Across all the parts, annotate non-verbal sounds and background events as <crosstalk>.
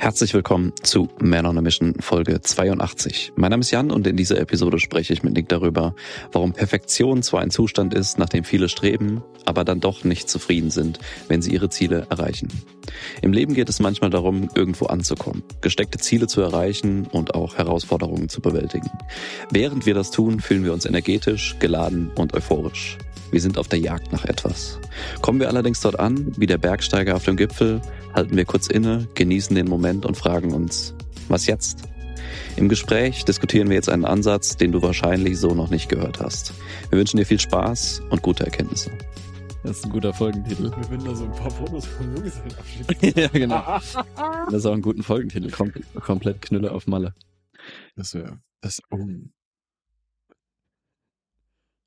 Herzlich willkommen zu Man on a Mission Folge 82. Mein Name ist Jan und in dieser Episode spreche ich mit Nick darüber, warum Perfektion zwar ein Zustand ist, nach dem viele streben, aber dann doch nicht zufrieden sind, wenn sie ihre Ziele erreichen. Im Leben geht es manchmal darum, irgendwo anzukommen, gesteckte Ziele zu erreichen und auch Herausforderungen zu bewältigen. Während wir das tun, fühlen wir uns energetisch, geladen und euphorisch. Wir sind auf der Jagd nach etwas. Kommen wir allerdings dort an, wie der Bergsteiger auf dem Gipfel, halten wir kurz inne, genießen den Moment und fragen uns, was jetzt? Im Gespräch diskutieren wir jetzt einen Ansatz, den du wahrscheinlich so noch nicht gehört hast. Wir wünschen dir viel Spaß und gute Erkenntnisse. Das ist ein guter Folgentitel. Wir würden da so ein paar Fotos von Junggesellen abschicken. <laughs> ja, genau. <laughs> Das ist auch ein guter Folgentitel. Kom komplett Knülle auf Malle. Das wäre, das, oh.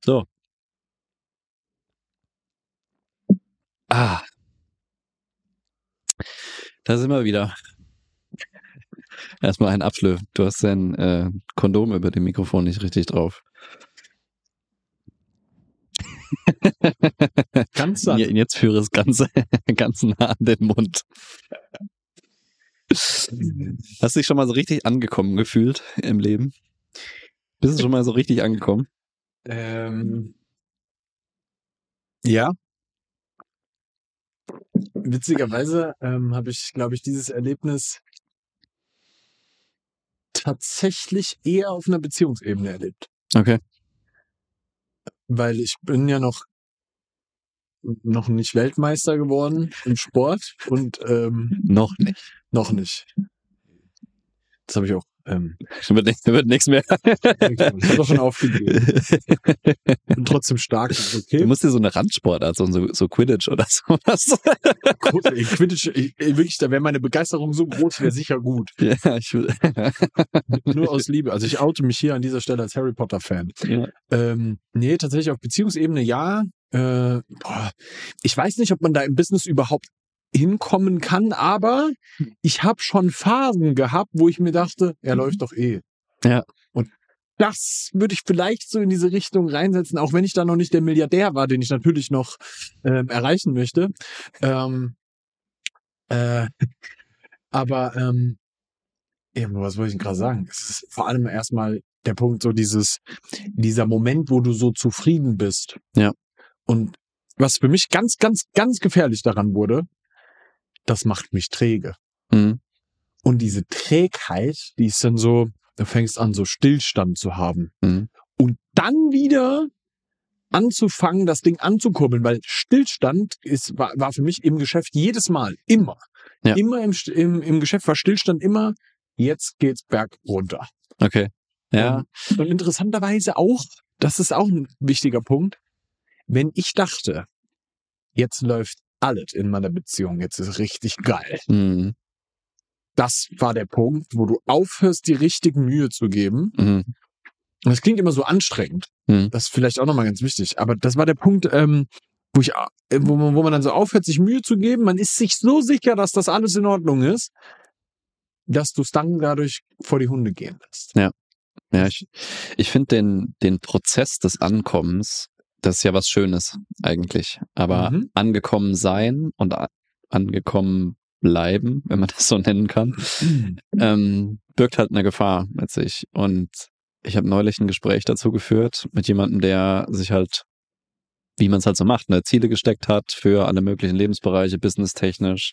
So. Ah. Da sind wir wieder. Erstmal ein Abschlüpfen. Du hast dein äh, Kondom über dem Mikrofon nicht richtig drauf. <laughs> Ganz. Ja, Jetzt führe es ganz, <laughs> ganz nah an den Mund. Hast du dich schon mal so richtig angekommen gefühlt im Leben? Bist du schon mal so richtig angekommen? Ähm, ja. Witzigerweise ähm, habe ich, glaube ich, dieses Erlebnis tatsächlich eher auf einer Beziehungsebene erlebt. Okay. Weil ich bin ja noch noch nicht Weltmeister geworden im Sport und ähm, Noch nicht. noch nicht. Das habe ich auch. Ähm, <laughs> Wird, nicht- wird nichts mehr. ich habe doch schon aufgegeben. <laughs> Bin trotzdem stark. ist Du Okay. musst dir so eine Randsportart, so, so, Quidditch oder <laughs> sowas. Quidditch, ich, wirklich, da wäre meine Begeisterung so groß, wäre sicher gut. ja, ich. Nur aus Liebe. Also ich oute mich hier an dieser Stelle als Harry Potter Fan. ja. Ähm, nee, tatsächlich auf Beziehungsebene ja. Äh, boah, ich weiß nicht, ob man da im Business überhaupt hinkommen kann, aber ich habe schon Phasen gehabt, wo ich mir dachte, er läuft doch eh. Ja. Und das würde ich vielleicht so in diese Richtung reinsetzen, auch wenn ich da noch nicht der Milliardär war, den ich natürlich noch ähm, erreichen möchte. Ähm, äh, <laughs> aber ähm, ja, was wollte ich gerade sagen? Es ist vor allem erstmal der Punkt, so dieses, dieser Moment, wo du so zufrieden bist. Ja. Und was für mich ganz, ganz, ganz gefährlich daran wurde, das macht mich träge. Mhm. Und diese Trägheit, die ist dann so, du fängst an, so Stillstand zu haben. Mhm. Und dann wieder anzufangen, das Ding anzukurbeln, weil Stillstand ist, war, war für mich im Geschäft jedes Mal, immer. Ja. Immer im, im, im Geschäft war Stillstand immer, jetzt geht's berg runter. Okay. Ja. Und interessanterweise auch, das ist auch ein wichtiger Punkt, wenn ich dachte, jetzt läuft alles in meiner Beziehung, jetzt ist richtig geil. Mhm. Das war der Punkt, wo du aufhörst, die richtigen Mühe zu geben. Mhm. Und das klingt immer so anstrengend. Mhm. Das ist vielleicht auch nochmal ganz wichtig. Aber das war der Punkt, ähm, wo ich, äh, wo man, wo man dann so aufhört, sich Mühe zu geben. Man ist sich so sicher, dass das alles in Ordnung ist, dass du es dann dadurch vor die Hunde gehen lässt. Ja, ich, ich finde den, den Prozess des Ankommens, das ist ja was Schönes eigentlich. Aber Mhm. angekommen sein und angekommen bleiben, <laughs> wenn man das so nennen kann, ähm, birgt halt eine Gefahr mit sich. Und ich habe neulich ein Gespräch dazu geführt mit jemandem, der sich halt, wie man es halt so macht, ne, Ziele gesteckt hat für alle möglichen Lebensbereiche, businesstechnisch,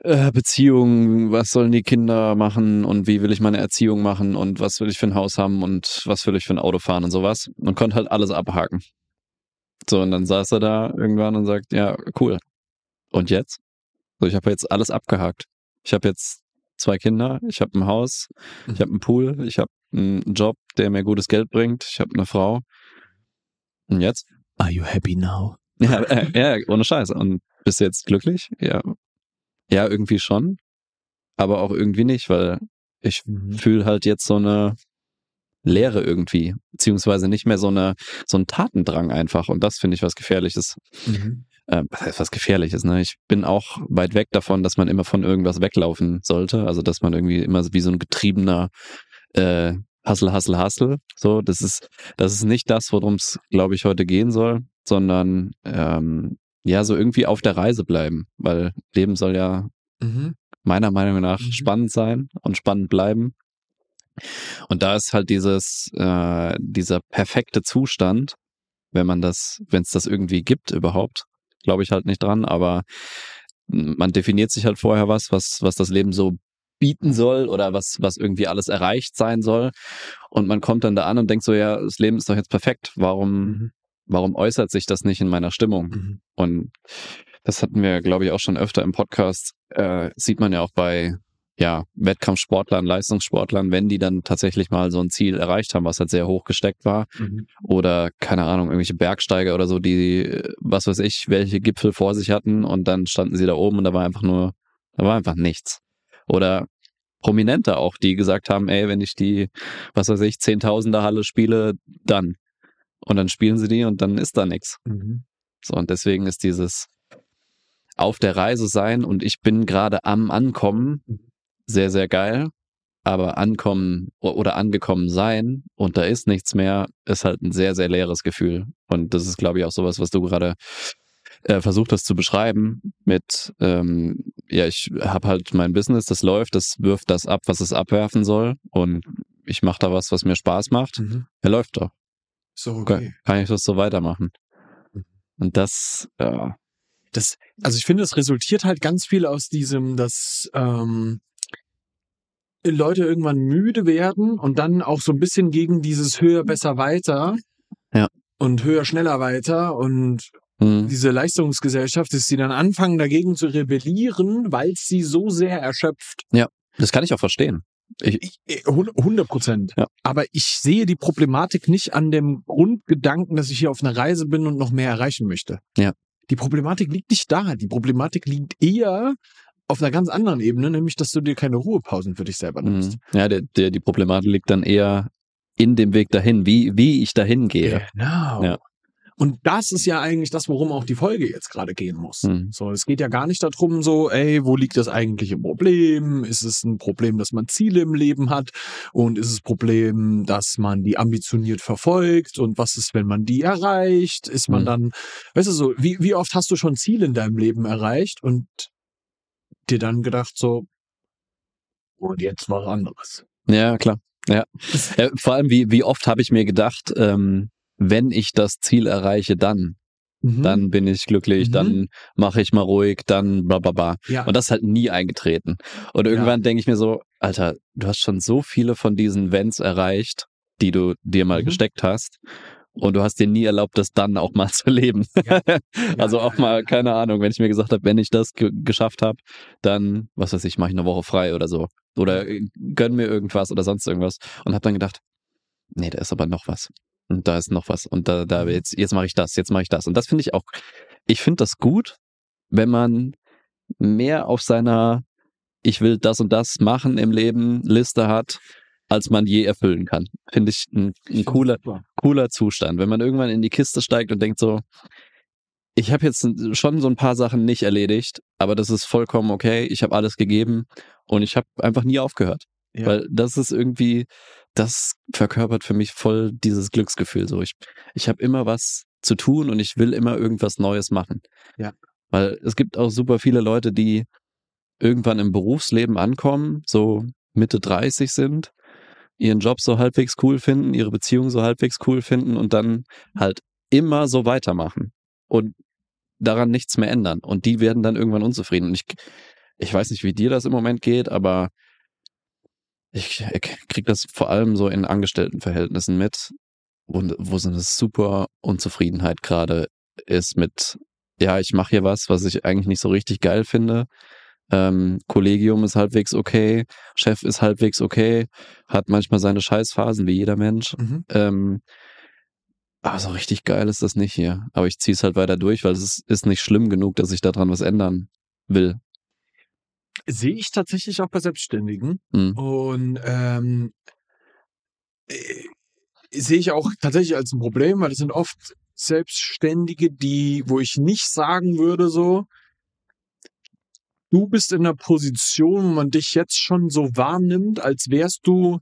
äh, Beziehungen, was sollen die Kinder machen und wie will ich meine Erziehung machen und was will ich für ein Haus haben und was will ich für ein Auto fahren und sowas. Und konnte halt alles abhaken. So, und dann saß er da irgendwann und sagt, ja, cool. Und jetzt? So, ich habe jetzt alles abgehakt. Ich habe jetzt zwei Kinder, ich habe ein Haus, ich habe einen Pool, ich habe einen Job, der mir gutes Geld bringt, ich habe eine Frau. Und jetzt? Are you happy now? Ja, äh, ja, ohne Scheiß. Und bist du jetzt glücklich? Ja. Ja, irgendwie schon. Aber auch irgendwie nicht, weil ich fühle halt jetzt so eine Leere irgendwie. Beziehungsweise nicht mehr so eine, so ein Tatendrang einfach. Und das finde ich was Gefährliches. Mhm. Ähm, was heißt was Gefährliches, ne? Ich bin auch weit weg davon, dass man immer von irgendwas weglaufen sollte. Also, dass man irgendwie immer wie so ein getriebener äh, Hustle, Hustle, Hustle. So, das ist, das ist nicht das, worum es, glaube ich, heute gehen soll, sondern ähm, ja, so irgendwie auf der Reise bleiben, weil Leben soll ja Mhm. meiner Meinung nach Mhm. spannend sein und spannend bleiben. Und da ist halt dieses, äh, dieser perfekte Zustand, wenn man das, wenn es das irgendwie gibt überhaupt, glaube ich halt nicht dran, aber man definiert sich halt vorher was, was, was das Leben so bieten soll oder was, was irgendwie alles erreicht sein soll. Und man kommt dann da an und denkt so, ja, das Leben ist doch jetzt perfekt. Warum, Mhm. warum äußert sich das nicht in meiner Stimmung? Mhm. Und das hatten wir, glaube ich, auch schon öfter im Podcast. Äh, sieht man ja auch bei ja, Wettkampfsportlern, Leistungssportlern, wenn die dann tatsächlich mal so ein Ziel erreicht haben, was halt sehr hoch gesteckt war. Mhm. Oder, keine Ahnung, irgendwelche Bergsteiger oder so, die, was weiß ich, welche Gipfel vor sich hatten und dann standen sie da oben und da war einfach nur, da war einfach nichts. Oder Prominente auch, die gesagt haben, ey, wenn ich die, was weiß ich, Zehntausender Halle spiele, dann. Und dann spielen sie die und dann ist da nichts. Mhm. So, und deswegen ist dieses auf der Reise sein und ich bin gerade am Ankommen sehr, sehr geil. Aber ankommen oder angekommen sein und da ist nichts mehr, ist halt ein sehr, sehr leeres Gefühl. Und das ist, glaube ich, auch sowas, was du gerade äh, versucht hast zu beschreiben mit, ähm, ja, ich habe halt mein Business, das läuft, das wirft das ab, was es abwerfen soll und ich mache da was, was mir Spaß macht. Mhm. Er läuft doch. So, Okay. okay. Kann ich das so weitermachen? Und das, ja, Das, also ich finde, es resultiert halt ganz viel aus diesem, dass ähm, Leute irgendwann müde werden und dann auch so ein bisschen gegen dieses höher, besser, weiter Ja. und höher, schneller, weiter und hm, diese Leistungsgesellschaft, dass sie dann anfangen dagegen zu rebellieren, weil sie so sehr erschöpft. das kann ich auch verstehen. Ich, Ich- äh, hund- 100 Prozent. Ja. Aber ich sehe die Problematik nicht an dem Grundgedanken, dass ich hier auf einer Reise bin und noch mehr erreichen möchte. Ja. Die Problematik liegt nicht da. Die Problematik liegt eher auf einer ganz anderen Ebene, nämlich, dass du dir keine Ruhepausen für dich selber nimmst. Mhm. Ja, der, der, die Problematik liegt dann eher in dem Weg dahin, wie, wie ich dahin gehe. Genau. Ja. Und das ist ja eigentlich das, worum auch die Folge jetzt gerade gehen muss. Mhm. So, es geht ja gar nicht darum, so, ey, wo liegt das eigentliche Problem? Ist es ein Problem, dass man Ziele im Leben hat? Und ist es Problem, dass man die ambitioniert verfolgt? Und was ist, wenn man die erreicht? Ist man Mhm. dann, weißt du so, wie, wie oft hast du schon Ziele in deinem Leben erreicht und dir dann gedacht, so, und jetzt was anderes? Ja, klar. Ja. ja <laughs> vor allem, wie, wie oft habe ich mir gedacht, ähm, wenn ich das Ziel erreiche, dann, Mhm. dann bin ich glücklich, Mhm. dann mache ich mal ruhig, dann bla bla bla. ja. Und das ist halt nie eingetreten. Und irgendwann denke ich mir so, Alter, du hast schon so viele von diesen Vents erreicht, die du dir mal Mhm. gesteckt hast. Und du hast dir nie erlaubt, das dann auch mal <laughs> zu leben. <laughs> Ja. also auch mal, keine Ahnung, wenn ich mir gesagt habe, wenn ich das ge geschafft habe, dann, was weiß ich, mache ich eine Woche frei oder so. Oder gönn mir irgendwas oder sonst irgendwas. Und habe dann gedacht, nee, da ist aber noch was. Und da ist noch was. Und da, da Mhm. jetzt, jetzt mache ich das, jetzt mache ich das. Und das finde ich auch, ich finde das gut, wenn man mehr auf seiner Ich will das und das machen im Leben Liste hat, als man je erfüllen kann. Finde ich ein, ein cooler, cooler Zustand. Wenn man irgendwann in die Kiste steigt und denkt so, ich habe jetzt schon so ein paar Sachen nicht erledigt, aber das ist vollkommen okay. Ich habe alles gegeben und ich habe einfach nie aufgehört. Ja. Weil das ist irgendwie, das verkörpert für mich voll dieses Glücksgefühl. So, ich, ich habe immer was zu tun und ich will immer irgendwas Neues machen. Ja. Weil es gibt auch super viele Leute, die irgendwann im Berufsleben ankommen, so Mitte 30 sind, ihren Job so halbwegs cool finden, ihre Beziehung so halbwegs cool finden und dann halt immer so weitermachen und daran nichts mehr ändern. Und die werden dann irgendwann unzufrieden. Und ich, ich weiß nicht, wie dir das im Moment geht, aber ich krieg das vor allem so in Angestelltenverhältnissen mit, wo, wo so eine super Unzufriedenheit gerade ist mit, ja, ich mache hier was, was ich eigentlich nicht so richtig geil finde. Ähm, Kollegium ist halbwegs okay, Chef ist halbwegs okay, hat manchmal seine Scheißphasen wie jeder Mensch. Mhm. Ähm, aber so richtig geil ist das nicht hier. Aber ich ziehe es halt weiter durch, weil es ist, ist nicht schlimm genug, dass ich daran was ändern will. Sehe ich tatsächlich auch bei Selbstständigen. Hm. Und ähm, äh, sehe ich auch tatsächlich als ein Problem, weil es sind oft Selbstständige, die, wo ich nicht sagen würde, so, du bist in einer Position, wo man dich jetzt schon so wahrnimmt, als wärst du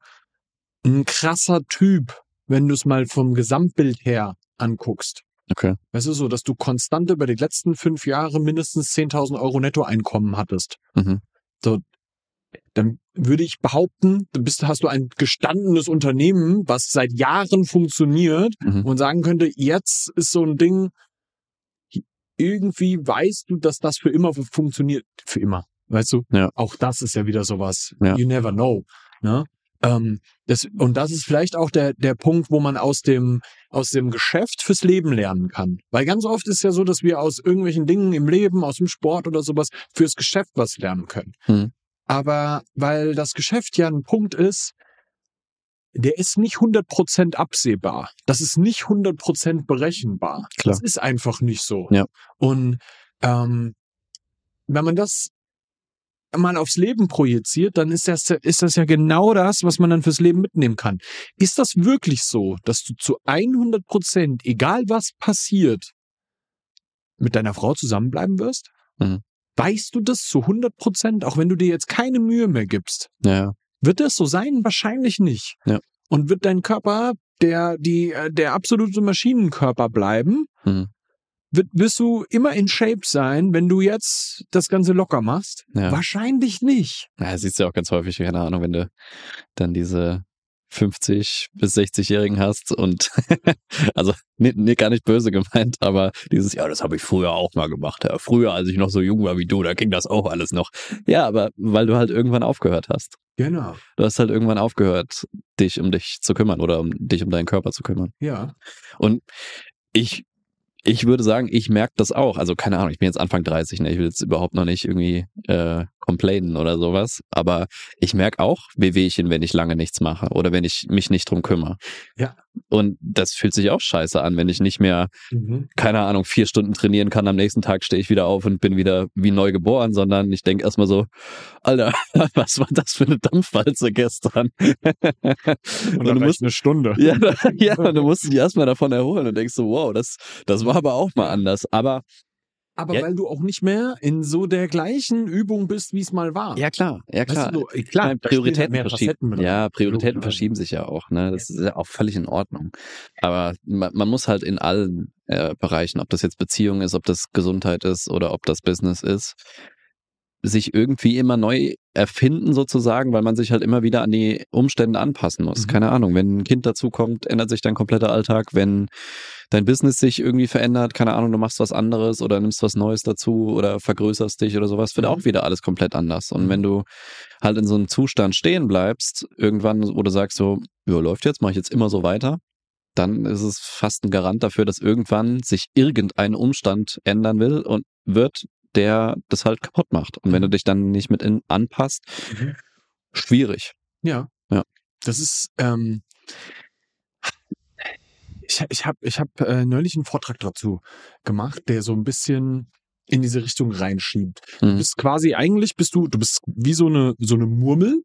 ein krasser Typ, wenn du es mal vom Gesamtbild her anguckst. Okay. Weißt du so, dass du konstant über die letzten fünf Jahre mindestens 10.000 Euro Nettoeinkommen hattest. Mhm. So, dann würde ich behaupten, du bist, hast du ein gestandenes Unternehmen, was seit Jahren funktioniert Mhm. und sagen könnte, jetzt ist so ein Ding, irgendwie weißt du, dass das für immer funktioniert. Für immer. Weißt du? Ja. Auch das ist ja wieder sowas. Ja. You never know. Ne? Ähm, das, und das ist vielleicht auch der, der Punkt, wo man aus dem, aus dem Geschäft fürs Leben lernen kann. Weil ganz oft ist ja so, dass wir aus irgendwelchen Dingen im Leben, aus dem Sport oder sowas, fürs Geschäft was lernen können. Hm. Aber weil das Geschäft ja ein Punkt ist, der ist nicht 100% absehbar. Das ist nicht 100% berechenbar. Klar. Das ist einfach nicht so. Ja. Und ähm, wenn man das mal aufs Leben projiziert, dann ist das, ist das ja genau das, was man dann fürs Leben mitnehmen kann. Ist das wirklich so, dass du zu 100 Prozent, egal was passiert, mit deiner Frau zusammenbleiben wirst? Mhm. Weißt du das zu 100 Prozent, auch wenn du dir jetzt keine Mühe mehr gibst? Ja, Wird das so sein? Wahrscheinlich nicht. Ja. Und wird dein Körper der, die, äh, der absolute Maschinenkörper bleiben? Mhm. Wird, wirst du immer in Shape sein, wenn du jetzt das Ganze locker machst? Ja. Wahrscheinlich nicht. Ja, siehst du ja auch ganz häufig, keine Ahnung, wenn du dann diese 50 bis 60-Jährigen hast und <laughs> also nee, nee, gar nicht böse gemeint, aber dieses, ja, das habe ich früher auch mal gemacht. Ja, früher, als ich noch so jung war wie du, da ging das auch alles noch. Ja, aber weil du halt irgendwann aufgehört hast. Genau. Du hast halt irgendwann aufgehört, dich um dich zu kümmern oder um dich um deinen Körper zu kümmern. Ja. Und ich, ich würde sagen, ich merke das auch. Also keine Ahnung, ich bin jetzt Anfang 30, ne? ich will jetzt überhaupt noch nicht irgendwie äh, complainen oder sowas. Aber ich merke auch Wehwehchen, wenn ich lange nichts mache oder wenn ich mich nicht drum kümmere. Ja. Und das fühlt sich auch scheiße an, wenn ich nicht mehr, Mhm. keine Ahnung, vier Stunden trainieren kann. Am nächsten Tag stehe ich wieder auf und bin wieder wie neu geboren, sondern ich denke erstmal so, Alter, <laughs> was war das für eine Dampfwalze gestern? Und dann du musst eine Stunde. <laughs> ja, ja, und du musst dich erstmal davon erholen und denkst so, wow, das, das war aber auch mal anders. Aber Aber Ja. weil du auch nicht mehr in so der gleichen Übung bist, wie es mal war. ja klar, ja Weißt klar. du, so, klar, halt Prioritäten mehr verschieben. Ja, Prioritäten Logischerweise. verschieben sich ja auch. Ne? Das ist ja auch völlig in Ordnung. Aber man, man muss halt in allen äh, Bereichen, ob das jetzt Beziehung ist, ob das Gesundheit ist oder ob das Business ist, sich irgendwie immer neu erfinden sozusagen, weil man sich halt immer wieder an die Umstände anpassen muss. Mhm. Keine Ahnung, wenn ein Kind dazukommt, ändert sich dein kompletter Alltag. Wenn dein Business sich irgendwie verändert, keine Ahnung, du machst was anderes oder nimmst was Neues dazu oder vergrößerst dich oder sowas, wird Mhm. auch wieder alles komplett anders. Und Mhm. wenn du halt in so einem Zustand stehen bleibst, irgendwann, wo du sagst so, ja, läuft jetzt, mache ich jetzt immer so weiter, dann ist es fast ein Garant dafür, dass irgendwann sich irgendein Umstand ändern will und wird, der das halt kaputt macht. Und wenn du Mhm. dich dann nicht mit in, anpasst, Mhm. schwierig. Ja. Ja. Das ist, ähm, ich, ich habe ich hab, äh, neulich einen Vortrag dazu gemacht, der so ein bisschen in diese Richtung reinschiebt. Du Mhm. bist quasi, eigentlich bist du, du bist wie so eine, so eine Murmel,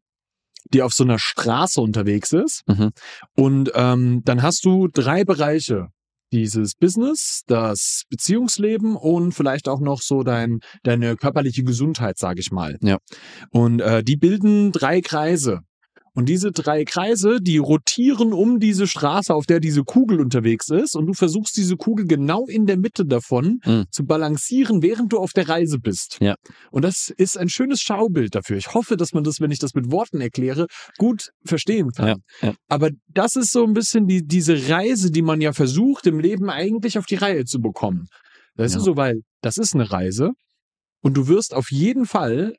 die auf so einer Straße unterwegs ist. Mhm. Und ähm, dann hast du drei Bereiche. Dieses Business, das Beziehungsleben und vielleicht auch noch so dein, deine körperliche Gesundheit, sage ich mal. Ja. Und äh, die bilden drei Kreise. Und diese drei Kreise, die rotieren um diese Straße, auf der diese Kugel unterwegs ist. Und du versuchst diese Kugel genau in der Mitte davon Mhm. zu balancieren, während du auf der Reise bist. Ja. Und das ist ein schönes Schaubild dafür. Ich hoffe, dass man das, wenn ich das mit Worten erkläre, gut verstehen kann. Ja, ja. Aber das ist so ein bisschen die, diese Reise, die man ja versucht, im Leben eigentlich auf die Reihe zu bekommen. Das Ja. ist so, weil das ist eine Reise und du wirst auf jeden Fall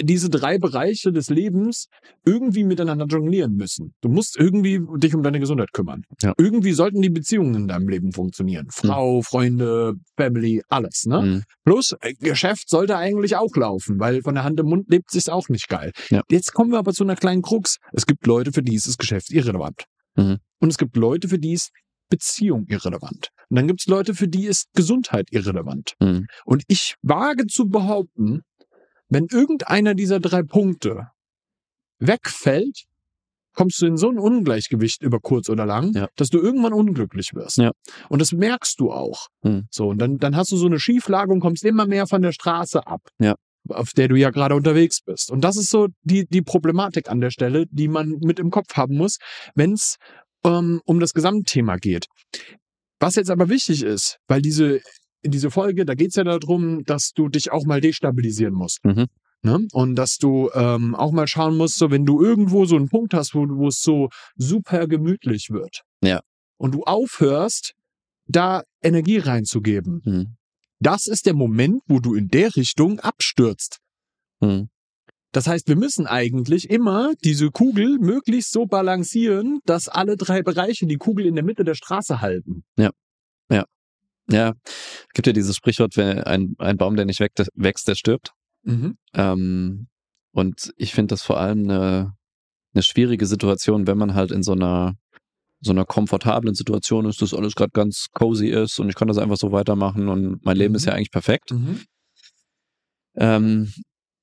diese drei Bereiche des Lebens irgendwie miteinander jonglieren müssen. Du musst irgendwie dich um deine Gesundheit kümmern. Ja. Irgendwie sollten die Beziehungen in deinem Leben funktionieren. Frau, Freunde, Family, alles, ne? Mhm. Plus, äh, Geschäft sollte eigentlich auch laufen, weil von der Hand im Mund lebt sich's auch nicht geil. Ja. Jetzt kommen wir aber zu einer kleinen Krux. Es gibt Leute, für die ist das Geschäft irrelevant. Mhm. Und es gibt Leute, für die ist Beziehung irrelevant. Und dann gibt's Leute, für die ist Gesundheit irrelevant. Mhm. Und ich wage zu behaupten, wenn irgendeiner dieser drei Punkte wegfällt, kommst du in so ein Ungleichgewicht über kurz oder lang, Ja. dass du irgendwann unglücklich wirst. Ja. Und das merkst du auch. Mhm. So, und dann, dann hast du so eine Schieflage und kommst immer mehr von der Straße ab. Ja. Auf der du ja gerade unterwegs bist. Und das ist so die, die Problematik an der Stelle, die man mit im Kopf haben muss, wenn es ähm, um das Gesamtthema geht. Was jetzt aber wichtig ist, weil diese, in diese Folge, da geht's ja darum, dass du dich auch mal destabilisieren musst. Mhm. Ne? Und dass du ähm, auch mal schauen musst, so wenn du irgendwo so einen Punkt hast, wo, wo es so super gemütlich wird. Ja. Und du aufhörst, da Energie reinzugeben. Hm. Das ist der Moment, wo du in der Richtung abstürzt. Hm. Das heißt, wir müssen eigentlich immer diese Kugel möglichst so balancieren, dass alle drei Bereiche die Kugel in der Mitte der Straße halten. Ja, gibt ja dieses Sprichwort, wenn ein, ein Baum, der nicht wächst, wächst der stirbt. Mhm. Ähm, und ich finde das vor allem eine, eine schwierige Situation, wenn man halt in so einer so einer komfortablen Situation ist, dass alles gerade ganz cozy ist und ich kann das einfach so weitermachen und mein Leben ist Mhm. ja eigentlich perfekt. Mhm. Ähm,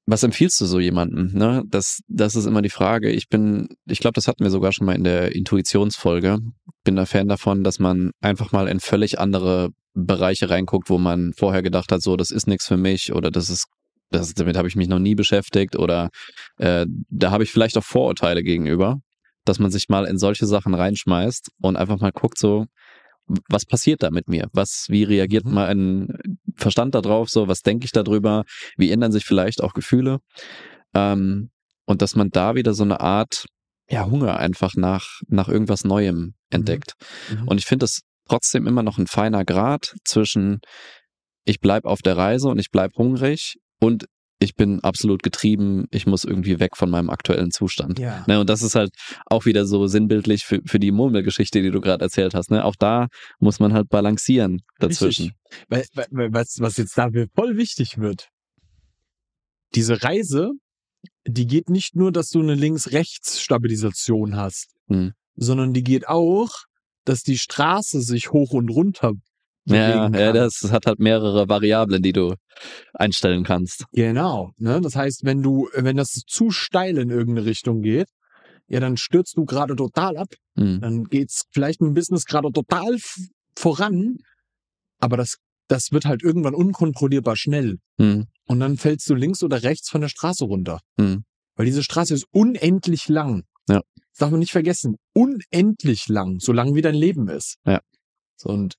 was empfiehlst du so jemandem? Ne? Das, das ist immer die Frage. Ich bin, ich glaube, das hatten wir sogar schon mal in der Intuitionsfolge. Bin ein Fan davon, dass man einfach mal in völlig andere Bereiche reinguckt, wo man vorher gedacht hat, so, das ist nichts für mich oder das ist, das, damit habe ich mich noch nie beschäftigt oder äh, da habe ich vielleicht auch Vorurteile gegenüber, dass man sich mal in solche Sachen reinschmeißt und einfach mal guckt, so, was passiert da mit mir? Was, wie reagiert Mhm. mein Verstand darauf? So, was denke ich darüber? Wie ändern sich vielleicht auch Gefühle? Ähm, und dass man da wieder so eine Art, ja, Hunger einfach nach, nach irgendwas Neuem entdeckt. Mhm. Und ich finde das trotzdem immer noch ein feiner Grad zwischen, ich bleib auf der Reise und ich bleib hungrig und ich bin absolut getrieben, ich muss irgendwie weg von meinem aktuellen Zustand. ja. Ne, und das ist halt auch wieder so sinnbildlich für, für die Murmelgeschichte, die du gerade erzählt hast. Ne? Auch da muss man halt balancieren dazwischen. Weil, weil, weil was, was jetzt dafür voll wichtig wird. Diese Reise, die geht nicht nur, dass du eine Links-Rechts-Stabilisation hast, Hm. sondern die geht auch, dass die Straße sich hoch und runter Ja, ja, das hat halt mehrere Variablen, die du einstellen kannst. Genau. Ne? Das heißt, wenn du, wenn das zu steil in irgendeine Richtung geht, ja, dann stürzt du gerade total ab. Hm. Dann geht's vielleicht im Business gerade total voran, aber das, das wird halt irgendwann unkontrollierbar schnell. Hm. Und dann fällst du links oder rechts von der Straße runter. Hm. Weil diese Straße ist unendlich lang. Ja. Das darf man nicht vergessen. Unendlich lang, so lang wie dein Leben ist. Ja. So und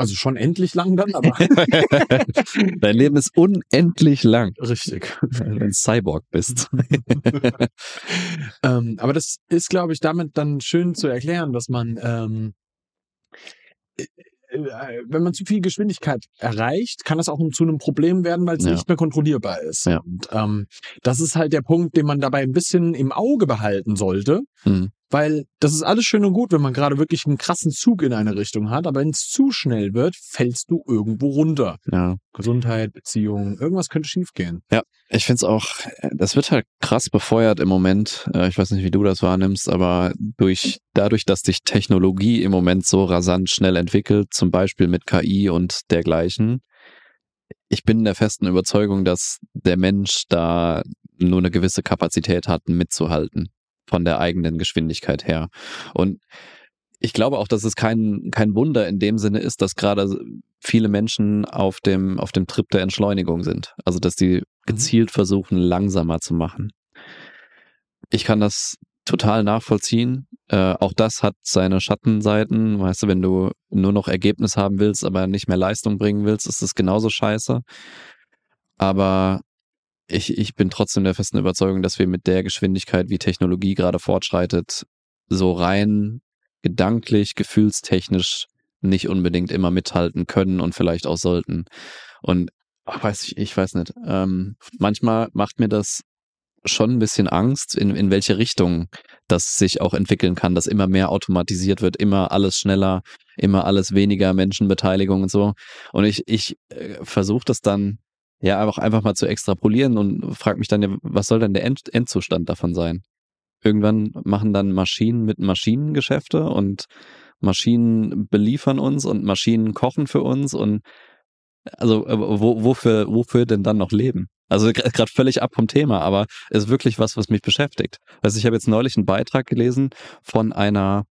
also schon endlich lang dann, aber <laughs> Dein Leben ist unendlich lang, richtig. wenn du ein Cyborg bist. <laughs> ähm, aber das ist, glaube ich, damit dann schön zu erklären, dass man, ähm, äh, äh, wenn man zu viel Geschwindigkeit erreicht, kann das auch zu einem Problem werden, weil es Ja. nicht mehr kontrollierbar ist. Ja. Und ähm, das ist halt der Punkt, den man dabei ein bisschen im Auge behalten sollte. Hm. Weil das ist alles schön und gut, wenn man gerade wirklich einen krassen Zug in eine Richtung hat, aber wenn es zu schnell wird, fällst du irgendwo runter. Ja. Gesundheit, Beziehungen, irgendwas könnte schiefgehen. Ich finde es auch, das wird halt krass befeuert im Moment. Äh, Ich weiß nicht, wie du das wahrnimmst, aber durch, dadurch, dass sich Technologie im Moment so rasant schnell entwickelt, zum Beispiel mit KI und dergleichen, ich bin der festen Überzeugung, dass der Mensch da nur eine gewisse Kapazität hat, mitzuhalten von der eigenen Geschwindigkeit her. Und ich glaube auch, dass es kein, kein Wunder in dem Sinne ist, dass gerade viele Menschen auf dem, auf dem Trip der Entschleunigung sind. Also, dass die gezielt versuchen, langsamer zu machen. Ich kann das total nachvollziehen. Äh, auch das hat seine Schattenseiten. Weißt du, wenn du nur noch Ergebnis haben willst, aber nicht mehr Leistung bringen willst, ist das genauso scheiße. Aber ich, ich bin trotzdem der festen Überzeugung, dass wir mit der Geschwindigkeit, wie Technologie gerade fortschreitet, so rein gedanklich, gefühlstechnisch nicht unbedingt immer mithalten können und vielleicht auch sollten. Und ach, weiß ich, ich weiß nicht. Ähm, manchmal macht mir das schon ein bisschen Angst, in, in welche Richtung das sich auch entwickeln kann, dass immer mehr automatisiert wird, immer alles schneller, immer alles weniger Menschenbeteiligung und so. Und ich, ich äh, versuche das dann ja einfach, einfach mal zu extrapolieren und frage mich dann ja, was soll denn der End Endzustand davon sein? Irgendwann machen dann Maschinen mit Maschinen Geschäfte und Maschinen beliefern uns und Maschinen kochen für uns und also äh, wo, wofür, wofür denn dann noch leben? Also gerade völlig ab vom Thema, aber ist wirklich was, was mich beschäftigt. Also ich habe jetzt neulich einen Beitrag gelesen von einer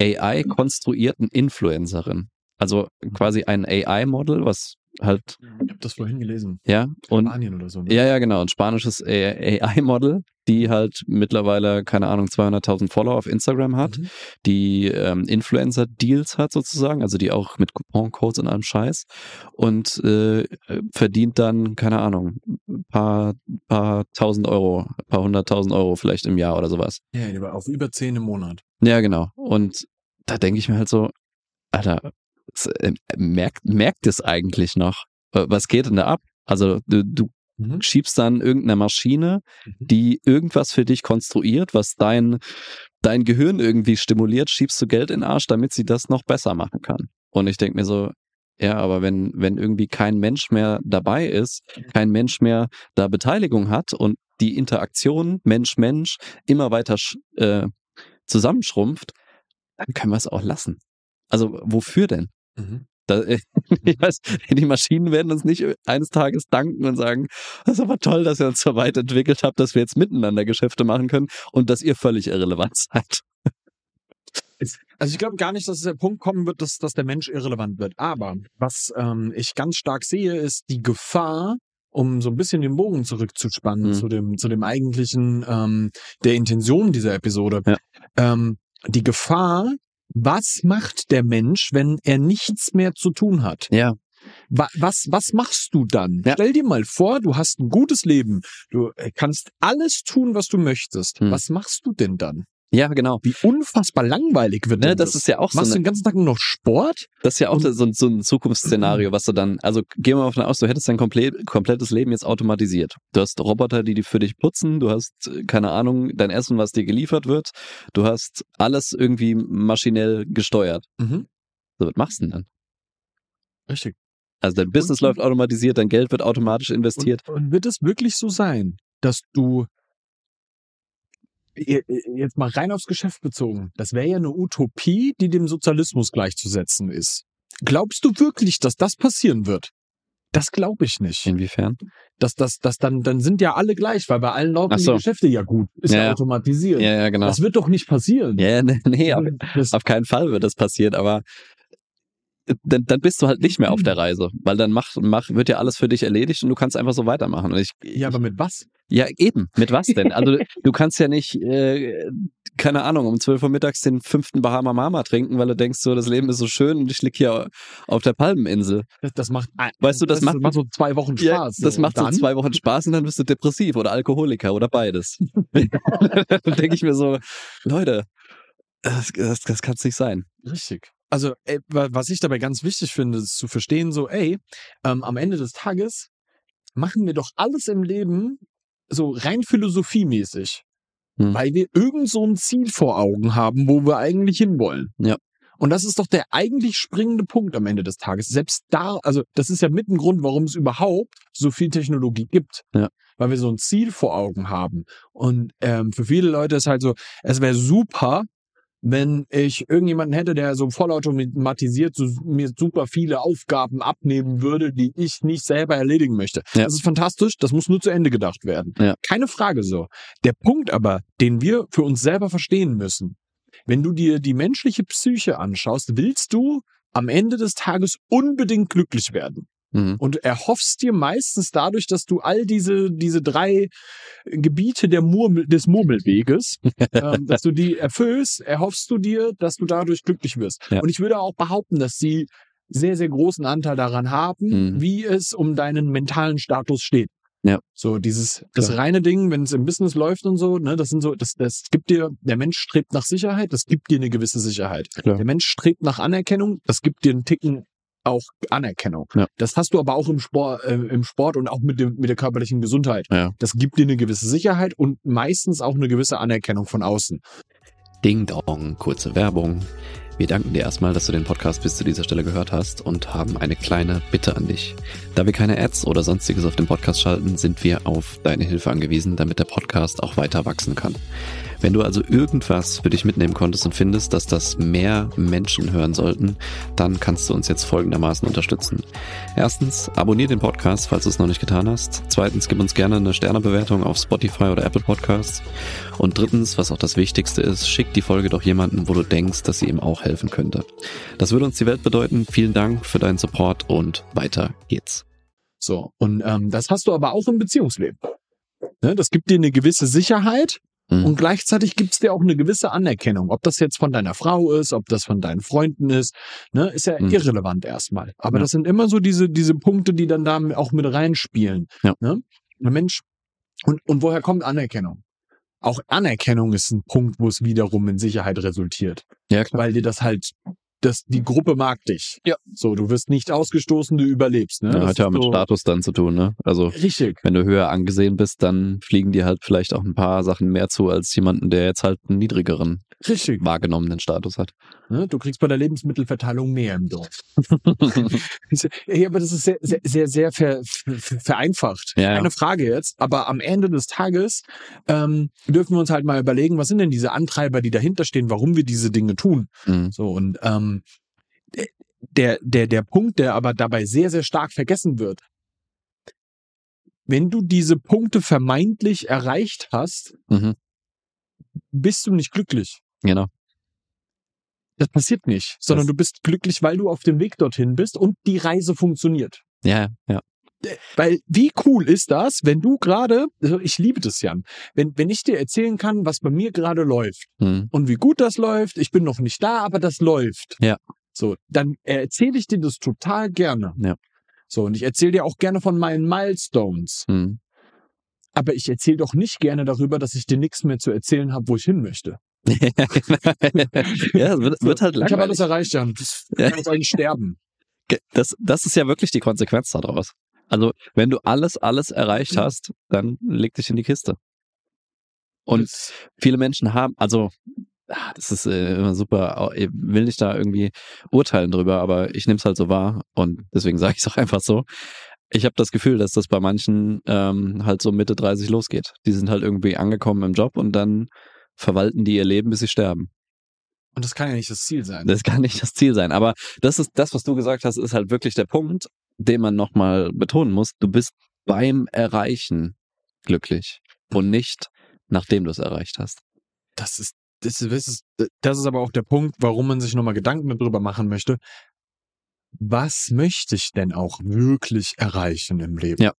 AI-konstruierten Influencerin. Also quasi ein AI-Model, was halt, Ich habe das vorhin gelesen. ja, und Spanien oder so. Ne? ja, ja, genau, ein spanisches AI-Model, die halt mittlerweile, keine Ahnung, 200.000 Follower auf Instagram hat, Mhm. die ähm, Influencer-Deals hat sozusagen, also die auch mit Coupon-Codes und allem Scheiß und äh, verdient dann, keine Ahnung, ein paar, paar tausend Euro, ein paar hunderttausend Euro vielleicht im Jahr oder sowas. Ja, auf über 10 im Monat. Ja, genau. Und da denke ich mir halt so, Alter, merkt, merkt es eigentlich noch? Äh, Was geht denn da ab? Also du, du Mhm. schiebst dann irgendeine Maschine, Mhm. die irgendwas für dich konstruiert, was dein, dein Gehirn irgendwie stimuliert, schiebst du Geld in den Arsch, damit sie das noch besser machen kann. Und ich denke mir so, ja, aber wenn, wenn irgendwie kein Mensch mehr dabei ist, kein Mensch mehr da Beteiligung hat und die Interaktion Mensch-Mensch immer weiter äh, zusammenschrumpft, dann können wir es auch lassen. Also wofür denn? Mhm. Da, äh, <laughs> ich weiß, die Maschinen werden uns nicht eines Tages danken und sagen, das ist aber toll, dass ihr uns so weit entwickelt habt, dass wir jetzt miteinander Geschäfte machen können und dass ihr völlig irrelevant <laughs> seid. Also ich glaube gar nicht, dass es der Punkt kommen wird, dass, dass der Mensch irrelevant wird. Aber was ähm, ich ganz stark sehe, ist die Gefahr, um so ein bisschen den Bogen zurückzuspannen Mhm. zu dem zu dem eigentlichen ähm, der Intention dieser Episode. Ja. Ähm, die Gefahr, was macht der Mensch, wenn er nichts mehr zu tun hat? Ja. Wa- Was, was machst du dann? Ja. Stell dir mal vor, du hast ein gutes Leben. Du äh, kannst alles tun, was du möchtest. Hm. Was machst du denn dann? Ja, genau. Wie unfassbar langweilig wird Ne, denn das ist ja auch so Machst du den ganzen Tag nur noch Sport? das ist ja auch so, ein- so ein Zukunftsszenario, was du dann, also gehen wir mal davon aus, du hättest dein komplett, komplettes Leben jetzt automatisiert. Du hast Roboter, die die für dich putzen, du hast, keine Ahnung, dein Essen, was dir geliefert wird, du hast alles irgendwie maschinell gesteuert. Mhm. So, was machst du denn dann? Richtig. Also dein Business Und- läuft automatisiert, dein Geld wird automatisch investiert. Und, und wird es wirklich so sein, dass du jetzt mal rein aufs Geschäft bezogen, das wäre ja eine Utopie, die dem Sozialismus gleichzusetzen ist. Glaubst du wirklich, dass das passieren wird? Das glaube ich nicht. Inwiefern? Dass das, das dann, dann sind ja alle gleich, weil bei allen laufen so. die Geschäfte ja gut. Ist ja, Ja, automatisiert. Ja, ja, genau. Das wird doch nicht passieren. Ja, <laughs> nee, nee auf, das, auf keinen Fall wird das passieren, aber äh, dann, dann bist du halt nicht mehr auf der Reise, weil dann macht, mach, wird ja alles für dich erledigt und du kannst einfach so weitermachen. Und ich, ja, aber mit was? Ja, eben. Mit was denn? Also <laughs> du kannst ja nicht, äh, keine Ahnung, um 12 Uhr mittags den fünften Bahama Mama trinken, weil du denkst so, das Leben ist so schön und ich lieg hier auf der Palmeninsel. Das, das macht, Weißt du, das macht- so zwei Wochen Spaß. das so. macht Und so dann? zwei Wochen Spaß und dann bist du depressiv oder Alkoholiker oder beides. <laughs> dann denke ich mir so, Leute, das, das, das kann es nicht sein. Richtig. Also, ey, wa- was ich dabei ganz wichtig finde, ist zu verstehen, so, ey, ähm, am Ende des Tages machen wir doch alles im Leben so rein philosophiemäßig, Hm. weil wir irgend so ein Ziel vor Augen haben, wo wir eigentlich hinwollen. Ja. Und das ist doch der eigentlich springende Punkt am Ende des Tages. Selbst da, also das ist ja mit ein Grund, warum es überhaupt so viel Technologie gibt. Ja. Weil wir so ein Ziel vor Augen haben. Und ähm, für viele Leute ist halt so, es wäre super, wenn ich irgendjemanden hätte, der so vollautomatisiert so, mir super viele Aufgaben abnehmen würde, die ich nicht selber erledigen möchte. Ja. Das ist fantastisch, das muss nur zu Ende gedacht werden. Ja. Keine Frage so. Der Punkt aber, den wir für uns selber verstehen müssen, wenn du dir die menschliche Psyche anschaust, willst du am Ende des Tages unbedingt glücklich werden. Mhm. Und erhoffst dir meistens dadurch, dass du all diese, diese drei Gebiete der Murmel, des Murmelweges, <laughs> ähm, dass du die erfüllst, erhoffst du dir, dass du dadurch glücklich wirst. Ja. Und ich würde auch behaupten, dass sie sehr, sehr großen Anteil daran haben, Mhm. wie es um deinen mentalen Status steht. Ja. So dieses, das Klar. reine Ding, wenn es im Business läuft und so, ne, das sind so, das, das gibt dir, der Mensch strebt nach Sicherheit, das gibt dir eine gewisse Sicherheit. Klar. Der Mensch strebt nach Anerkennung, das gibt dir einen Ticken auch Anerkennung. Ja. Das hast du aber auch im Sport, äh, im Sport und auch mit dem, mit der körperlichen Gesundheit. Ja. Das gibt dir eine gewisse Sicherheit und meistens auch eine gewisse Anerkennung von außen. Ding Dong, kurze Werbung. Wir danken dir erstmal, dass du den Podcast bis zu dieser Stelle gehört hast und haben eine kleine Bitte an dich. Da wir keine Ads oder sonstiges auf dem Podcast schalten, sind wir auf deine Hilfe angewiesen, damit der Podcast auch weiter wachsen kann. Wenn du also irgendwas für dich mitnehmen konntest und findest, dass das mehr Menschen hören sollten, dann kannst du uns jetzt folgendermaßen unterstützen. Erstens, abonnier den Podcast, falls du es noch nicht getan hast. Zweitens, gib uns gerne eine Sternebewertung auf Spotify oder Apple Podcasts. Und drittens, was auch das Wichtigste ist, schick die Folge doch jemanden, wo du denkst, dass sie ihm auch helfen könnte. Das würde uns die Welt bedeuten. Vielen Dank für deinen Support und weiter geht's. So. Und ähm, das hast du aber auch im Beziehungsleben. Ne? Das gibt dir eine gewisse Sicherheit Mhm. und gleichzeitig gibt's dir auch eine gewisse Anerkennung. Ob das jetzt von deiner Frau ist, ob das von deinen Freunden ist, ne? ist ja Mhm. irrelevant erstmal. Aber Ja. das sind immer so diese, diese Punkte, die dann da auch mit reinspielen. Ja. Ne? Ein Mensch, und, und woher kommt Anerkennung? Auch Anerkennung ist ein Punkt, wo es wiederum in Sicherheit resultiert Ja, klar. weil dir das halt, das, die Gruppe mag dich. Ja. So, du wirst nicht ausgestoßen, du überlebst. Ne? Ja, Das hat ja mit so, Status dann zu tun, ne? Also Richtig. wenn du höher angesehen bist, dann fliegen dir halt vielleicht auch ein paar Sachen mehr zu als jemanden, der jetzt halt einen niedrigeren Richtig. wahrgenommenen Status hat. Ne? Du kriegst bei der Lebensmittelverteilung mehr im Dorf. <laughs> ja, aber das ist sehr, sehr, sehr, sehr ver, ver, vereinfacht. Ja, ja. Keine Frage jetzt. Aber am Ende des Tages ähm, dürfen wir uns halt mal überlegen, was sind denn diese Antreiber, die dahinter stehen, warum wir diese Dinge tun. Mhm. So, und ähm, der, der, der Punkt, der aber dabei sehr, sehr stark vergessen wird, wenn du diese Punkte vermeintlich erreicht hast, Mhm. bist du nicht glücklich. Genau. Das passiert nicht, sondern Das- du bist glücklich, weil du auf dem Weg dorthin bist und die Reise funktioniert. Ja, ja. Weil wie cool ist das, wenn du gerade, also ich liebe das Jan, wenn, wenn ich dir erzählen kann, was bei mir gerade läuft Mhm. und wie gut das läuft, ich bin noch nicht da, aber das läuft. Ja. So, dann erzähle ich dir das total gerne. Ja. So, und ich erzähle dir auch gerne von meinen Milestones. Mhm. Aber ich erzähle doch nicht gerne darüber, dass ich dir nichts mehr zu erzählen habe, wo ich hin möchte. Ja, <laughs> es wird, wird halt Ich habe alles langweilig. erreicht, Jan. Ich Ja. kann jetzt eigentlich sterben. Das, das ist ja wirklich die Konsequenz daraus. Also, wenn du alles, alles erreicht hast, dann leg dich in die Kiste. Und viele Menschen haben, also, ah, das ist äh, immer super, ich will nicht da irgendwie urteilen drüber, aber ich nehme es halt so wahr und deswegen <laughs> sage ich es auch einfach so. Ich habe das Gefühl, dass das bei manchen ähm, halt so Mitte 30 losgeht. Die sind halt irgendwie angekommen im Job und dann verwalten die ihr Leben, bis sie sterben. Und das kann ja nicht das Ziel sein. Das kann nicht das Ziel sein. Aber das ist das, was du gesagt hast, ist halt wirklich der Punkt, den man nochmal betonen muss. Du bist beim Erreichen glücklich und nicht nachdem du es erreicht hast. Das ist, das ist, das ist, aber auch der Punkt, warum man sich nochmal Gedanken darüber machen möchte. Was möchte ich denn auch wirklich erreichen im Leben? Ja.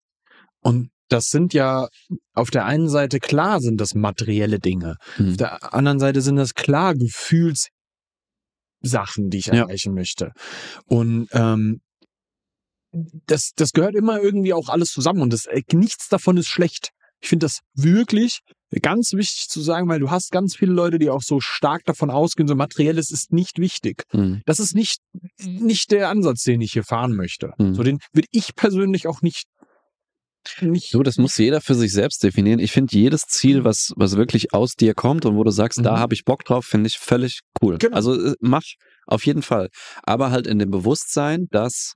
Und das sind ja auf der einen Seite klar sind das materielle Dinge. Hm. Auf der anderen Seite sind das klar Gefühlssachen, die ich Ja. erreichen möchte. Und ähm, das, das gehört immer irgendwie auch alles zusammen und das, äh, nichts davon ist schlecht. Ich finde das wirklich ganz wichtig zu sagen, weil du hast ganz viele Leute, die auch so stark davon ausgehen, so materielles ist nicht wichtig. Hm. Das ist nicht, nicht der Ansatz, den ich hier fahren möchte. Hm. So, den würde ich persönlich auch nicht, nicht Du, das muss jeder für sich selbst definieren. Ich finde jedes Ziel, was, was wirklich aus dir kommt und wo du sagst, da Mhm. habe ich Bock drauf, finde ich völlig cool. Genau. Also äh, mach auf jeden Fall. Aber halt in dem Bewusstsein, dass,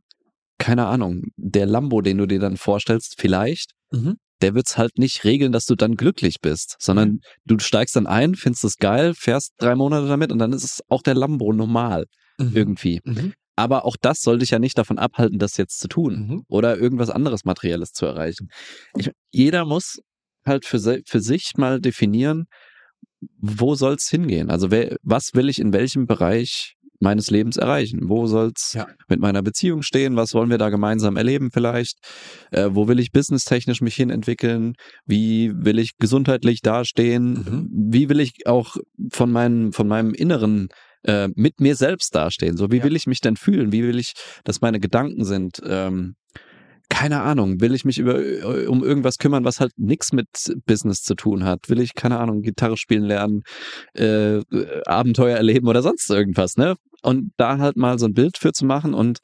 keine Ahnung, der Lambo, den du dir dann vorstellst, vielleicht, Mhm. der wird's halt nicht regeln, dass du dann glücklich bist, sondern du steigst dann ein, findest es geil, fährst drei Monate damit und dann ist es auch der Lambo normal Mhm. irgendwie. Mhm. Aber auch das soll dich ja nicht davon abhalten, das jetzt zu tun Mhm. oder irgendwas anderes Materielles zu erreichen. Ich, jeder muss halt für, für sich mal definieren, wo soll's hingehen? Also wer, was will ich in welchem Bereich meines Lebens erreichen? Wo soll's Ja. mit meiner Beziehung stehen? Was wollen wir da gemeinsam erleben vielleicht? Äh, wo will ich businesstechnisch mich hin entwickeln? Wie will ich gesundheitlich dastehen? Mhm. Wie will ich auch von meinem, von meinem Inneren äh, mit mir selbst dastehen? So, wie Ja. will ich mich denn fühlen? Wie will ich, dass meine Gedanken sind? Ähm, keine Ahnung, will ich mich über, um irgendwas kümmern, was halt nichts mit Business zu tun hat? Will ich, keine Ahnung, Gitarre spielen lernen, äh, äh, Abenteuer erleben oder sonst irgendwas, ne? Und da halt mal so ein Bild für zu machen und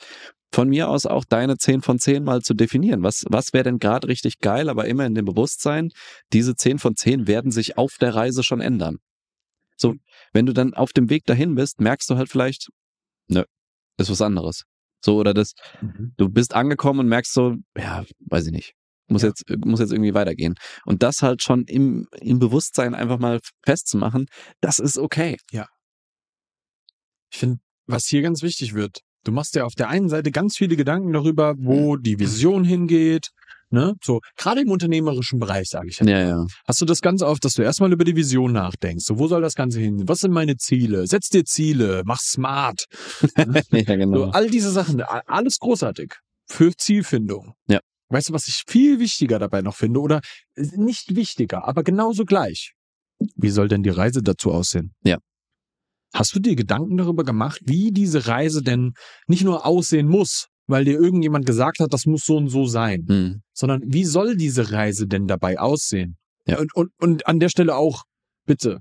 von mir aus auch deine 10 von 10 mal zu definieren. Was, was wäre denn gerade richtig geil, aber immer in dem Bewusstsein, diese 10 von 10 werden sich auf der Reise schon ändern. So, wenn du dann auf dem Weg dahin bist, merkst du halt vielleicht, nö, ist was anderes. So, oder das, Mhm. du bist angekommen und merkst so, ja, weiß ich nicht. Muss Ja. jetzt, muss jetzt irgendwie weitergehen. Und das halt schon im, im Bewusstsein einfach mal festzumachen, das ist okay. Ich finde, was hier ganz wichtig wird, du machst ja auf der einen Seite ganz viele Gedanken darüber, wo die Vision hingeht. Ne? So, gerade im unternehmerischen Bereich, sage ich ja. Ja, ja. Hast du das ganz oft, dass du erstmal über die Vision nachdenkst. So, wo soll das Ganze hin? Was sind meine Ziele? Setz dir Ziele, mach smart. <laughs> ja, genau. So, all diese Sachen, alles großartig. Für Zielfindung. Ja. weißt du, was ich viel wichtiger dabei noch finde? Oder äh, nicht wichtiger, aber genauso gleich. Wie soll denn die Reise dazu aussehen? Ja. Hast du dir Gedanken darüber gemacht, wie diese Reise denn nicht nur aussehen muss, weil dir irgendjemand gesagt hat, das muss so und so sein, Hm. sondern wie soll diese Reise denn dabei aussehen? Ja. Und, und, und an der Stelle auch, bitte,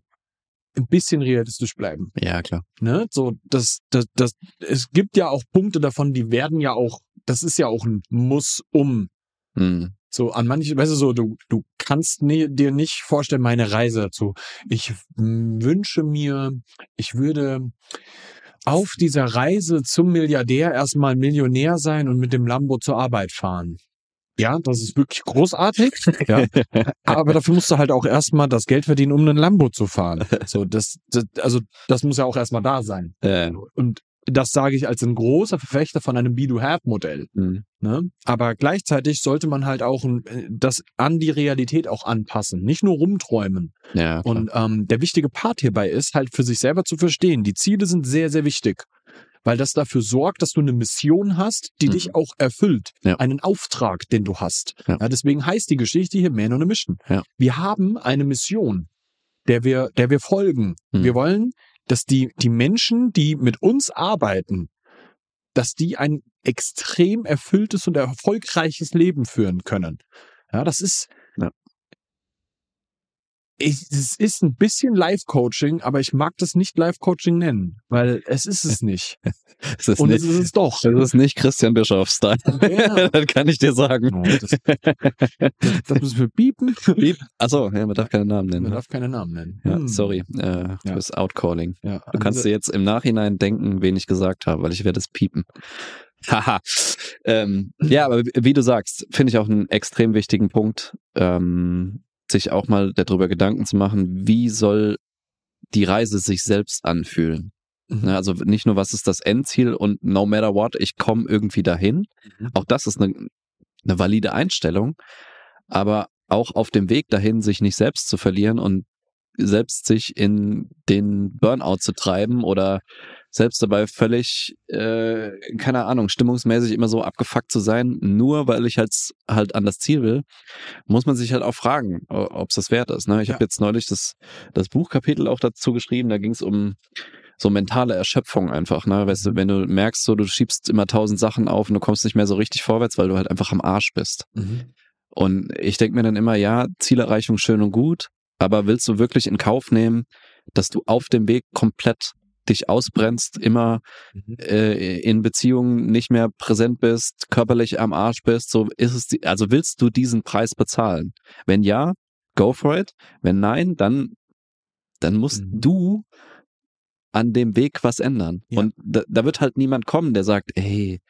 ein bisschen realistisch bleiben. Ja, klar. Ne? So, das, das, das, es gibt ja auch Punkte davon, die werden ja auch, das ist ja auch ein Muss um. Hm. So, an manchen, weißt du, so, du, du kannst nie, dir nicht vorstellen, meine Reise dazu. Ich wünsche mir, ich würde auf dieser Reise zum Milliardär erstmal Millionär sein und mit dem Lambo zur Arbeit fahren. Ja, das ist wirklich großartig. Ja. <laughs> Aber dafür musst du halt auch erstmal das Geld verdienen, um einen Lambo zu fahren. So, das, das also, das muss ja auch erstmal da sein. Äh, Und das sage ich als ein großer Verfechter von einem Be-Do-Have-Modell. hm. Ne? Aber gleichzeitig sollte man halt auch äh, das an die Realität auch anpassen, nicht nur rumträumen. Ja, klar. Und ähm, der wichtige Part hierbei ist halt für sich selber zu verstehen, die Ziele sind sehr, sehr wichtig, weil das dafür sorgt, dass du eine Mission hast, die Mhm. dich auch erfüllt, Ja. einen Auftrag, den du hast. Ja. Ja, deswegen heißt die Geschichte hier Man on a Mission. Wir haben eine Mission, der wir, der wir folgen. Mhm. Wir wollen, dass die, die Menschen, die mit uns arbeiten, dass die ein extrem erfülltes und erfolgreiches Leben führen können. Ja, das ist. Ich, es ist ein bisschen Life-Coaching, aber ich mag das nicht Life-Coaching nennen, weil es ist es nicht. <laughs> Es ist Und nicht, es ist es doch. das ist nicht Christian Bischoff-Style. Ja. <laughs> das kann ich dir sagen. Oh, das, das müssen wir piepen. Achso, ja, man darf keinen Namen nennen. Man ne? darf keine Namen nennen. Ja, Hm. sorry, äh, Ja. fürs Outcalling. Ja, Du kannst dir jetzt im Nachhinein denken, wen ich gesagt habe, weil ich werde es piepen. <laughs> Haha. ähm, ja, aber wie du sagst, finde ich auch einen extrem wichtigen Punkt, ähm, sich auch mal darüber Gedanken zu machen, wie soll die Reise sich selbst anfühlen. Mhm. Ne, Also nicht nur, was ist das Endziel und no matter what, ich komme irgendwie dahin. Mhm. Auch das ist eine, eine valide Einstellung, aber auch auf dem Weg dahin, sich nicht selbst zu verlieren und selbst sich in den Burnout zu treiben oder selbst dabei völlig, äh, keine Ahnung, stimmungsmäßig immer so abgefuckt zu sein, nur weil ich halt, halt an das Ziel will, muss man sich halt auch fragen, ob es das wert ist. Ne? Ich Ja. habe jetzt neulich das, das Buchkapitel auch dazu geschrieben, da ging es um so mentale Erschöpfung einfach, ne? Weißt du, wenn du merkst, so du schiebst immer tausend Sachen auf und du kommst nicht mehr so richtig vorwärts, weil du halt einfach am Arsch bist. Mhm. Und ich denke mir dann immer, ja, Zielerreichung schön und gut, aber willst du wirklich in Kauf nehmen, dass du auf dem Weg komplett dich ausbrennst, immer Mhm. äh, in Beziehungen nicht mehr präsent bist, körperlich am Arsch bist, so ist es, die, also willst du diesen Preis bezahlen? Wenn ja, go for it. Wenn nein, dann, dann musst Mhm. du an dem Weg was ändern. Ja. Und da, da wird halt niemand kommen, der sagt, ey,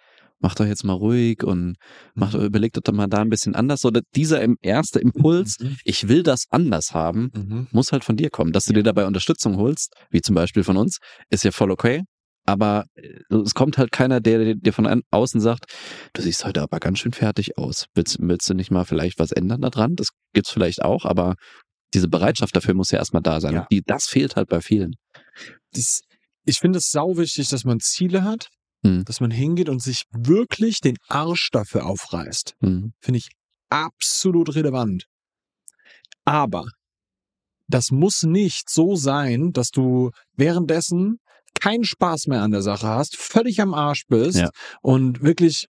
mach doch jetzt mal ruhig und mach doch, überleg doch mal da ein bisschen anders. Oder dieser erste Impuls, Mhm. ich will das anders haben, Mhm. muss halt von dir kommen. Dass du dir dabei Unterstützung holst, wie zum Beispiel von uns, ist ja voll okay. Aber äh, es kommt halt keiner, der dir von außen sagt, du siehst heute aber ganz schön fertig aus. Willst, willst du nicht mal vielleicht was ändern daran? Das gibt's vielleicht auch, aber diese Bereitschaft dafür muss ja erstmal da sein. Ja. Die, das fehlt halt bei vielen. Das, ich finde es sau wichtig, dass man Ziele hat, Hm. dass man hingeht und sich wirklich den Arsch dafür aufreißt. Mhm. Finde ich absolut relevant. Aber das muss nicht so sein, dass du währenddessen keinen Spaß mehr an der Sache hast, völlig am Arsch bist Ja. und wirklich,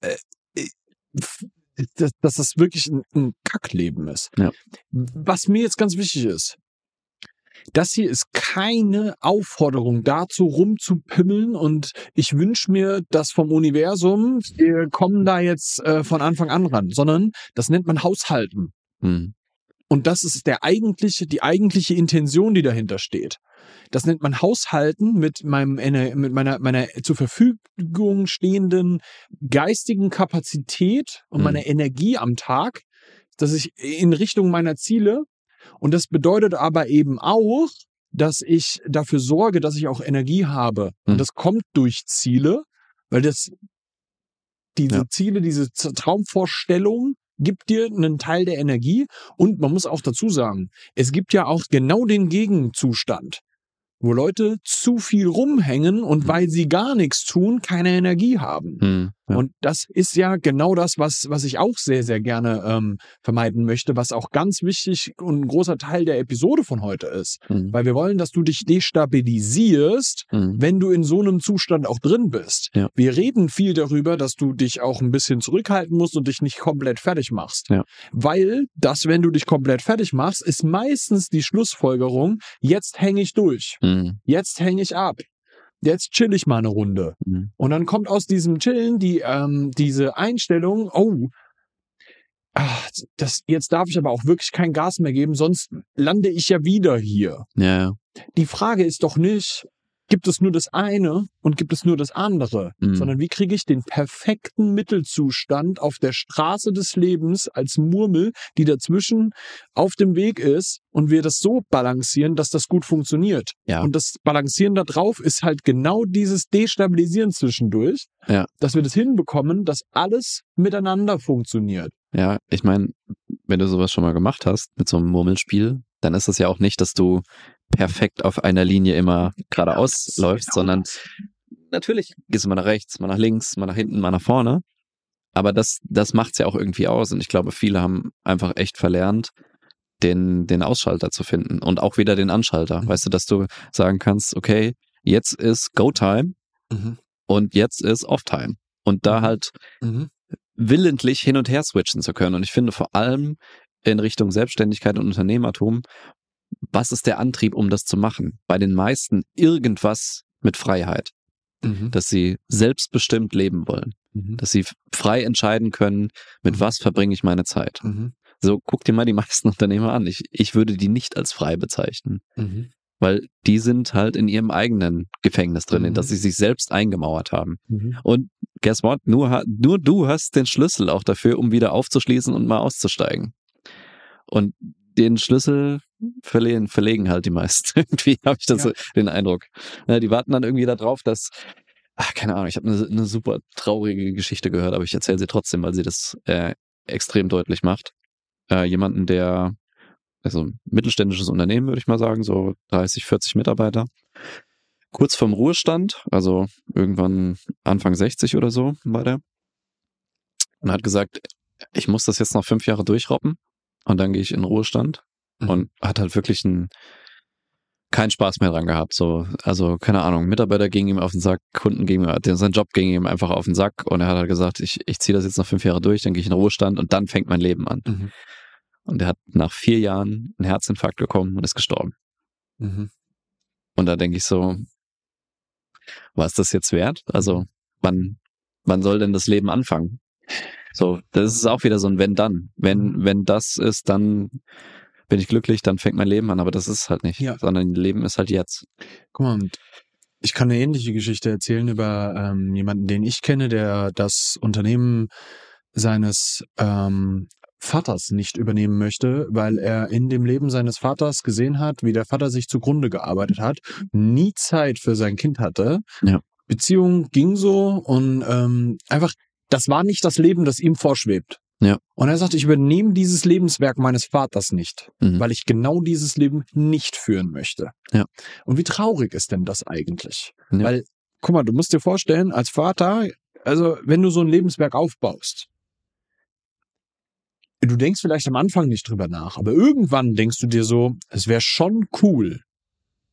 äh, äh, dass, das wirklich ein, ein Kackleben ist. Ja. Was mir jetzt ganz wichtig ist, das hier ist keine Aufforderung dazu, rumzupimmeln und ich wünsche mir das vom Universum, wir kommen da jetzt äh, von Anfang an ran, sondern das nennt man Haushalten. Mhm. Und das ist der eigentliche, die eigentliche Intention, die dahinter steht. Das nennt man Haushalten mit meinem, mit meiner, meiner zur Verfügung stehenden geistigen Kapazität und Mhm. meiner Energie am Tag, dass ich in Richtung meiner Ziele und das bedeutet aber eben auch, dass ich dafür sorge, dass ich auch Energie habe. Mhm. Und das kommt durch Ziele, weil das diese Ja. Ziele, diese Traumvorstellung gibt dir einen Teil der Energie und man muss auch dazu sagen, es gibt ja auch genau den Gegenzustand, wo Leute zu viel rumhängen und Mhm. weil sie gar nichts tun, keine Energie haben. Mhm. Ja. Und das ist ja genau das, was, was ich auch sehr, sehr gerne ähm, vermeiden möchte, was auch ganz wichtig und ein großer Teil der Episode von heute ist. Mhm. Weil wir wollen, dass du dich destabilisierst, Mhm. wenn du in so einem Zustand auch drin bist. Ja. Wir reden viel darüber, dass du dich auch ein bisschen zurückhalten musst und dich nicht komplett fertig machst. Ja. Weil das, wenn du dich komplett fertig machst, ist meistens die Schlussfolgerung, jetzt hänge ich durch, Mhm. jetzt hänge ich ab. Jetzt chill ich mal eine Runde. Mhm. Und dann kommt aus diesem Chillen die, ähm, diese Einstellung, oh, ah, das, jetzt darf ich aber auch wirklich kein Gas mehr geben, sonst lande ich ja wieder hier. Ja. Die Frage ist doch nicht, gibt es nur das eine und gibt es nur das andere, Mhm. sondern wie kriege ich den perfekten Mittelzustand auf der Straße des Lebens als Murmel, die dazwischen auf dem Weg ist und wir das so balancieren, dass das gut funktioniert. Ja. Und das Balancieren da drauf ist halt genau dieses Destabilisieren zwischendurch, Ja. dass wir das hinbekommen, dass alles miteinander funktioniert. Ja, ich meine, wenn du sowas schon mal gemacht hast mit so einem Murmelspiel, dann ist es ja auch nicht, dass du perfekt auf einer Linie immer geradeaus läufst, Genau sondern das. natürlich gehst du mal nach rechts, mal nach links, mal nach hinten, mal nach vorne. Aber das, das macht's ja auch irgendwie aus. Und ich glaube, viele haben einfach echt verlernt, den, den Ausschalter zu finden und auch wieder den Anschalter. Mhm. Weißt du, dass du sagen kannst, okay, jetzt ist Go-Time Mhm. und jetzt ist Off-Time. Und da Mhm. halt Mhm. willentlich hin und her switchen zu können. Und ich finde vor allem in Richtung Selbstständigkeit und Unternehmertum, was ist der Antrieb, um das zu machen? Bei den meisten irgendwas mit Freiheit, Mhm. dass sie selbstbestimmt leben wollen, Mhm. dass sie frei entscheiden können, mit Mhm. was verbringe ich meine Zeit. Mhm. So, guck dir mal die <laughs> meisten Unternehmer an. Ich, ich würde die nicht als frei bezeichnen, Mhm. weil die sind halt in ihrem eigenen Gefängnis drin, in Mhm. das sie sich selbst eingemauert haben. Mhm. Und guess what? Nur, nur du hast den Schlüssel auch dafür, um wieder aufzuschließen und mal auszusteigen. Und den Schlüssel verlegen, verlegen halt die meisten. <laughs> irgendwie habe ich das Ja. so den Eindruck. Ja, die warten dann irgendwie darauf, dass, ach, keine Ahnung, ich habe eine, eine super traurige Geschichte gehört, aber ich erzähle sie trotzdem, weil sie das äh, extrem deutlich macht. Äh, jemanden, der, also mittelständisches Unternehmen, würde ich mal sagen, so 30, 40 Mitarbeiter. Kurz vorm Ruhestand, also irgendwann Anfang 60 oder so war der. Und hat gesagt, ich muss das jetzt noch fünf Jahre durchroppen und dann gehe ich in Ruhestand. Mhm. Und hat halt wirklich einen, keinen Spaß mehr dran gehabt. So, also, keine Ahnung, Mitarbeiter gingen ihm auf den Sack, Kunden gingen ihm, sein Job ging ihm einfach auf den Sack und er hat halt gesagt, ich, ich ziehe das jetzt noch fünf Jahre durch, dann gehe ich in den Ruhestand und dann fängt mein Leben an. Mhm. Und er hat nach vier Jahren einen Herzinfarkt bekommen und ist gestorben. Mhm. Und da denke ich so, war es das jetzt wert? Also, wann, wann soll denn das Leben anfangen? So, das ist auch wieder so ein wenn dann. Wenn, wenn das ist, dann bin ich glücklich, dann fängt mein Leben an, aber das ist halt nicht. Ja. Sondern Leben ist halt jetzt. Guck mal, ich kann eine ähnliche Geschichte erzählen über ähm, jemanden, den ich kenne, der das Unternehmen seines ähm, Vaters nicht übernehmen möchte, weil er in dem Leben seines Vaters gesehen hat, wie der Vater sich zugrunde gearbeitet hat, nie Zeit für sein Kind hatte. Ja. Beziehung ging so und ähm, einfach, das war nicht das Leben, das ihm vorschwebt. Ja. Und er sagt, ich übernehme dieses Lebenswerk meines Vaters nicht, Mhm. weil ich genau dieses Leben nicht führen möchte. Ja. Und wie traurig ist denn das eigentlich? Ja. Weil, guck mal, du musst dir vorstellen, als Vater, also wenn du so ein Lebenswerk aufbaust, du denkst vielleicht am Anfang nicht drüber nach, aber irgendwann denkst du dir so, es wäre schon cool,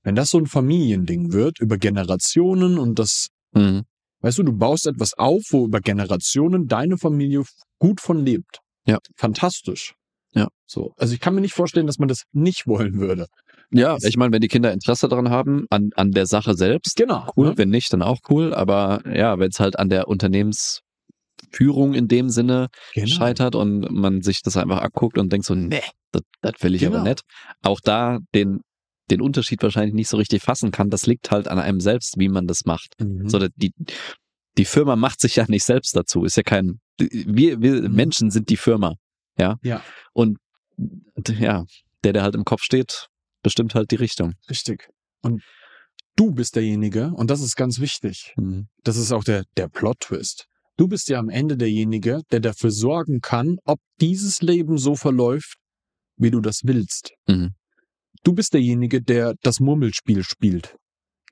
wenn das so ein Familiending wird über Generationen und das, Mhm. Weißt du, du baust etwas auf, wo über Generationen deine Familie gut von lebt. Ja. Fantastisch. Ja. So. Also ich kann mir nicht vorstellen, dass man das nicht wollen würde. Ja, ich meine, wenn die Kinder Interesse daran haben, an, an der Sache selbst, Genau. cool. ne? Wenn nicht, dann auch cool. Aber ja, wenn es halt an der Unternehmensführung in dem Sinne Genau. scheitert und man sich das einfach abguckt und denkt so, nee, das, das will ich aber Genau. nicht. Auch da den, den Unterschied wahrscheinlich nicht so richtig fassen kann, das liegt halt an einem selbst, wie man das macht. Mhm. So, die, die Firma macht sich ja nicht selbst dazu. Ist ja kein, wir, wir Mhm. Menschen sind die Firma. Ja. Ja. Und ja, der, der halt im Kopf steht, bestimmt halt die Richtung. Richtig. Und du bist derjenige, und das ist ganz wichtig, Mhm. das ist auch der, der Plot-Twist. Du bist ja am Ende derjenige, der dafür sorgen kann, ob dieses Leben so verläuft, wie du das willst. Mhm. Du bist derjenige, der das Murmelspiel spielt.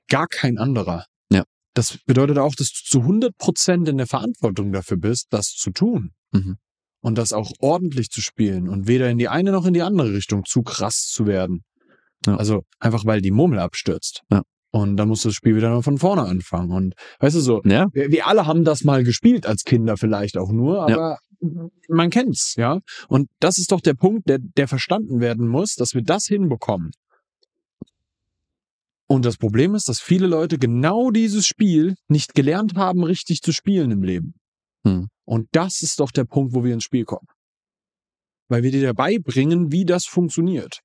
Gar kein anderer. Ja. das bedeutet auch, dass du zu 100 Prozent in der Verantwortung dafür bist, das zu tun. Mhm. Und das auch ordentlich zu spielen und weder in die eine noch in die andere Richtung zu krass zu werden. Ja. Also einfach weil die Murmel abstürzt. Ja. Und dann musst du das Spiel wieder von vorne anfangen. Und weißt du so, Ja, wir, wir alle haben das mal gespielt als Kinder vielleicht auch nur, aber man kennt's, ja. Und das ist doch der Punkt, der, der verstanden werden muss, dass wir das hinbekommen. Und das Problem ist, dass viele Leute genau dieses Spiel nicht gelernt haben, richtig zu spielen im Leben. Hm. Und das ist doch der Punkt, wo wir ins Spiel kommen. Weil wir dir dabei bringen, wie das funktioniert.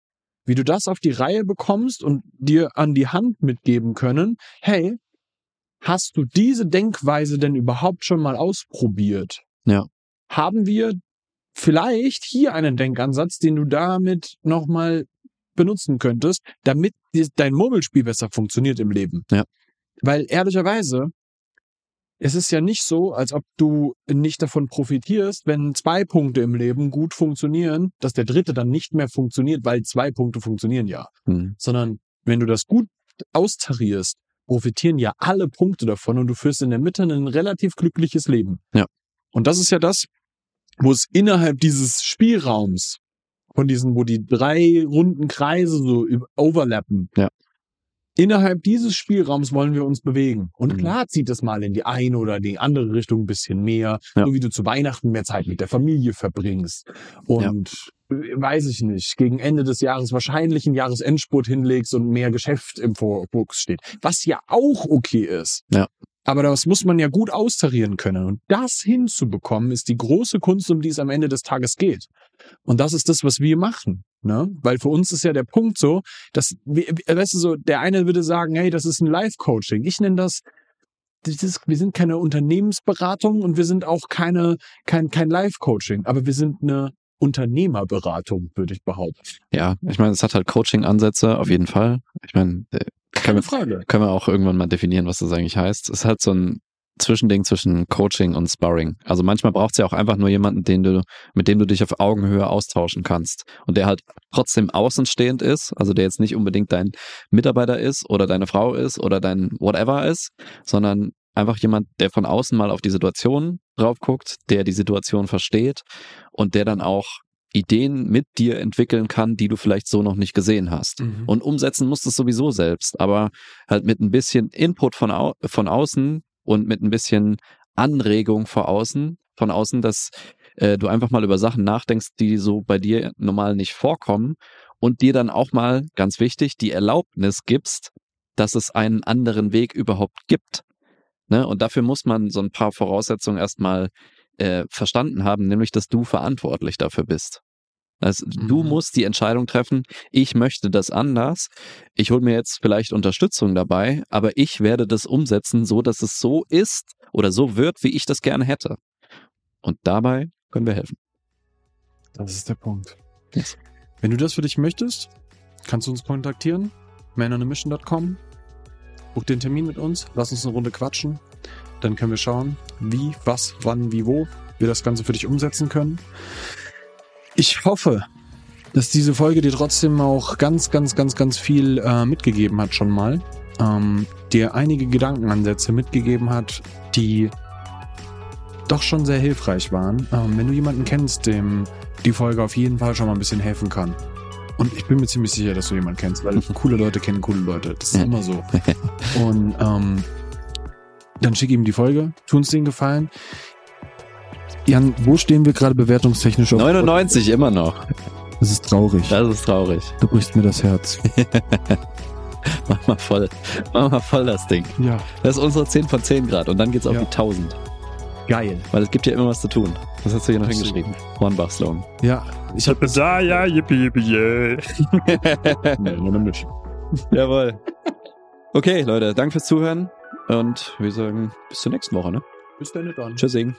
Wie du das auf die Reihe bekommst und dir an die Hand mitgeben können, hey, hast du diese Denkweise denn überhaupt schon mal ausprobiert? Ja. Haben wir vielleicht hier einen Denkansatz, den du damit nochmal benutzen könntest, damit dein Murmelspiel besser funktioniert im Leben? Ja. Weil ehrlicherweise, es ist ja nicht so, als ob du nicht davon profitierst, wenn zwei Punkte im Leben gut funktionieren, dass der dritte dann nicht mehr funktioniert, weil zwei Punkte funktionieren ja. hm. Sondern wenn du das gut austarierst, profitieren ja alle Punkte davon und du führst in der Mitte ein relativ glückliches Leben. Ja. Und das ist ja das, wo es innerhalb dieses Spielraums von diesen, wo die drei runden Kreise so über- overlappen. Ja. Innerhalb dieses Spielraums wollen wir uns bewegen. Und Mhm. klar zieht es mal in die eine oder die andere Richtung ein bisschen mehr, Ja. so wie du zu Weihnachten mehr Zeit mit der Familie verbringst. Und äh, weiß ich nicht, gegen Ende des Jahres wahrscheinlich einen Jahresendspurt hinlegst und mehr Geschäft im Fokus steht. Was ja auch okay ist. Ja. Aber das muss man ja gut austarieren können. Und das hinzubekommen, ist die große Kunst, um die es am Ende des Tages geht. Und das ist das, was wir machen. Ne? Weil für uns ist ja der Punkt so, dass, wir- weißt du so, der eine würde sagen, hey, das ist ein Life-Coaching. Ich nenne das, das ist, wir sind keine Unternehmensberatung und wir sind auch keine, kein, kein Life-Coaching. Aber wir sind eine Unternehmerberatung, würde ich behaupten. ja, ich meine, es hat halt Coaching-Ansätze, auf jeden Fall. Ich meine, äh, können wir, Frage. können wir auch irgendwann mal definieren, was das eigentlich heißt. Es ist halt so ein Zwischending zwischen Coaching und Sparring. Also manchmal braucht es ja auch einfach nur jemanden, den du, mit dem du dich auf Augenhöhe austauschen kannst. Und der halt trotzdem außenstehend ist, also der jetzt nicht unbedingt dein Mitarbeiter ist oder deine Frau ist oder dein whatever ist, sondern einfach jemand, der von außen mal auf die Situation drauf guckt, der die Situation versteht und der dann auch Ideen mit dir entwickeln kann, die du vielleicht so noch nicht gesehen hast. Mhm. Und umsetzen musst du es sowieso selbst, aber halt mit ein bisschen Input von, au von außen und mit ein bisschen Anregung vor außen, von außen, dass äh, du einfach mal über Sachen nachdenkst, die so bei dir normal nicht vorkommen und dir dann auch mal, ganz wichtig, die Erlaubnis gibst, dass es einen anderen Weg überhaupt gibt. Ne? Und dafür muss man so ein paar Voraussetzungen erstmal äh, verstanden haben, nämlich, dass du verantwortlich dafür bist. Also, Du Mhm. musst die Entscheidung treffen, ich möchte das anders. Ich hole mir jetzt vielleicht Unterstützung dabei, aber ich werde das umsetzen, so dass es so ist oder so wird, wie ich das gerne hätte. Und dabei können wir helfen. Das ist der Punkt. Yes. Wenn du das für dich möchtest, kannst du uns kontaktieren. manonamission.com. Buch den Termin mit uns. Lass uns eine Runde quatschen. Dann können wir schauen, wie, was, wann, wie, wo wir das Ganze für dich umsetzen können. Ich hoffe, dass diese Folge dir trotzdem auch ganz, ganz, ganz, ganz viel äh, mitgegeben hat schon mal. Ähm, dir einige Gedankenansätze mitgegeben hat, die doch schon sehr hilfreich waren. Ähm, wenn du jemanden kennst, dem die Folge auf jeden Fall schon mal ein bisschen helfen kann. Und ich bin mir ziemlich sicher, dass du jemanden kennst, weil <laughs> coole Leute kennen coole Leute. Das ist Ja. immer so. <laughs> Und ähm, dann schick ihm die Folge, tu uns den Gefallen. Jan, wo stehen wir gerade bewertungstechnisch auf? 99 immer noch. Das ist traurig. Das ist traurig. Du brichst mir das Herz. <laughs> Mach mal voll. Mach mal voll das Ding. Ja. Das ist unsere 10 von 10 Grad und dann geht's auf Ja. die 1000. Geil. Weil es gibt ja immer was zu tun. Das hast du hier noch Absolut. hingeschrieben. Hornbach-Slogan. Ja. Ich hab da, ja, yippie, yippie, yeah. Nee, nur eine Mischung. Jawohl. Okay, Leute, danke fürs Zuhören und wir sagen bis zur nächsten Woche, ne? Bis dann dann. Tschüssing.